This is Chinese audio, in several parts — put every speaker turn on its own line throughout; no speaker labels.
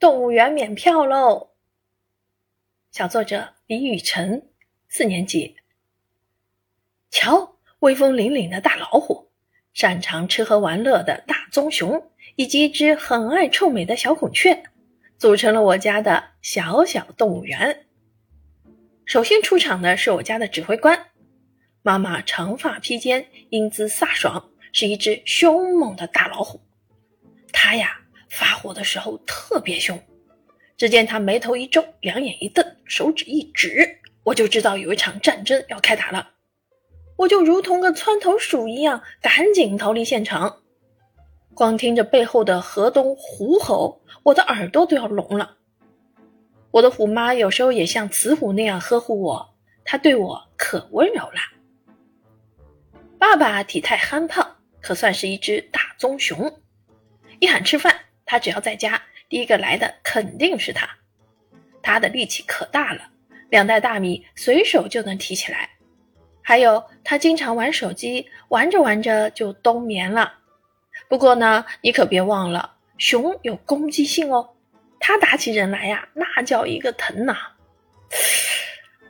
动物园免票喽！小作者李雨晨，四年级。瞧，威风凛凛的大老虎，擅长吃喝玩乐的大棕熊，以及一只很爱臭美的小孔雀，组成了我家的小小动物园。首先出场的是我家的指挥官，妈妈长发披肩，英姿飒爽，是一只凶猛的大老虎。它呀。发火的时候特别凶，只见他眉头一皱，两眼一瞪，手指一指，我就知道有一场战争要开打了。我就如同个窜头鼠一样，赶紧逃离现场。光听着背后的河东虎吼，我的耳朵都要聋了。我的虎妈有时候也像雌虎那样呵护我，她对我可温柔了。爸爸体态憨胖，可算是一只大棕熊，一喊吃饭。他只要在家，第一个来的肯定是他。他的力气可大了，两袋大米随手就能提起来。还有，他经常玩手机，玩着玩着就冬眠了。不过呢，你可别忘了，熊有攻击性哦，它打起人来呀，那叫一个疼呐！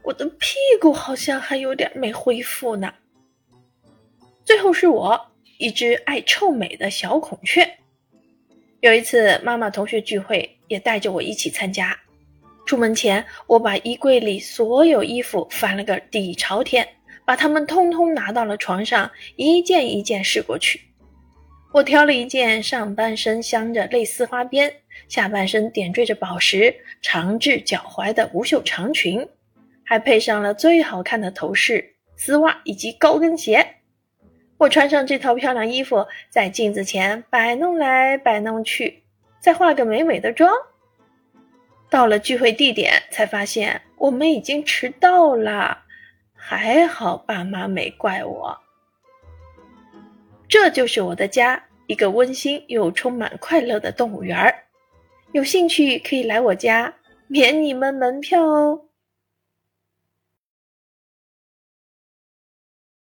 我的屁股好像还有点没恢复呢。最后是我，一只爱臭美的小孔雀。有一次，妈妈同学聚会也带着我一起参加。出门前，我把衣柜里所有衣服翻了个底朝天，把它们通通拿到了床上，一件一件试过去。我挑了一件上半身镶着蕾丝花边，下半身点缀着宝石，长至脚踝的无袖长裙，还配上了最好看的头饰、丝袜以及高跟鞋。我穿上这套漂亮衣服，在镜子前摆弄来摆弄去，再化个美美的妆。到了聚会地点，才发现我们已经迟到了。还好爸妈没怪我。这就是我的家，一个温馨又充满快乐的动物园儿。有兴趣可以来我家，免你们门票哦。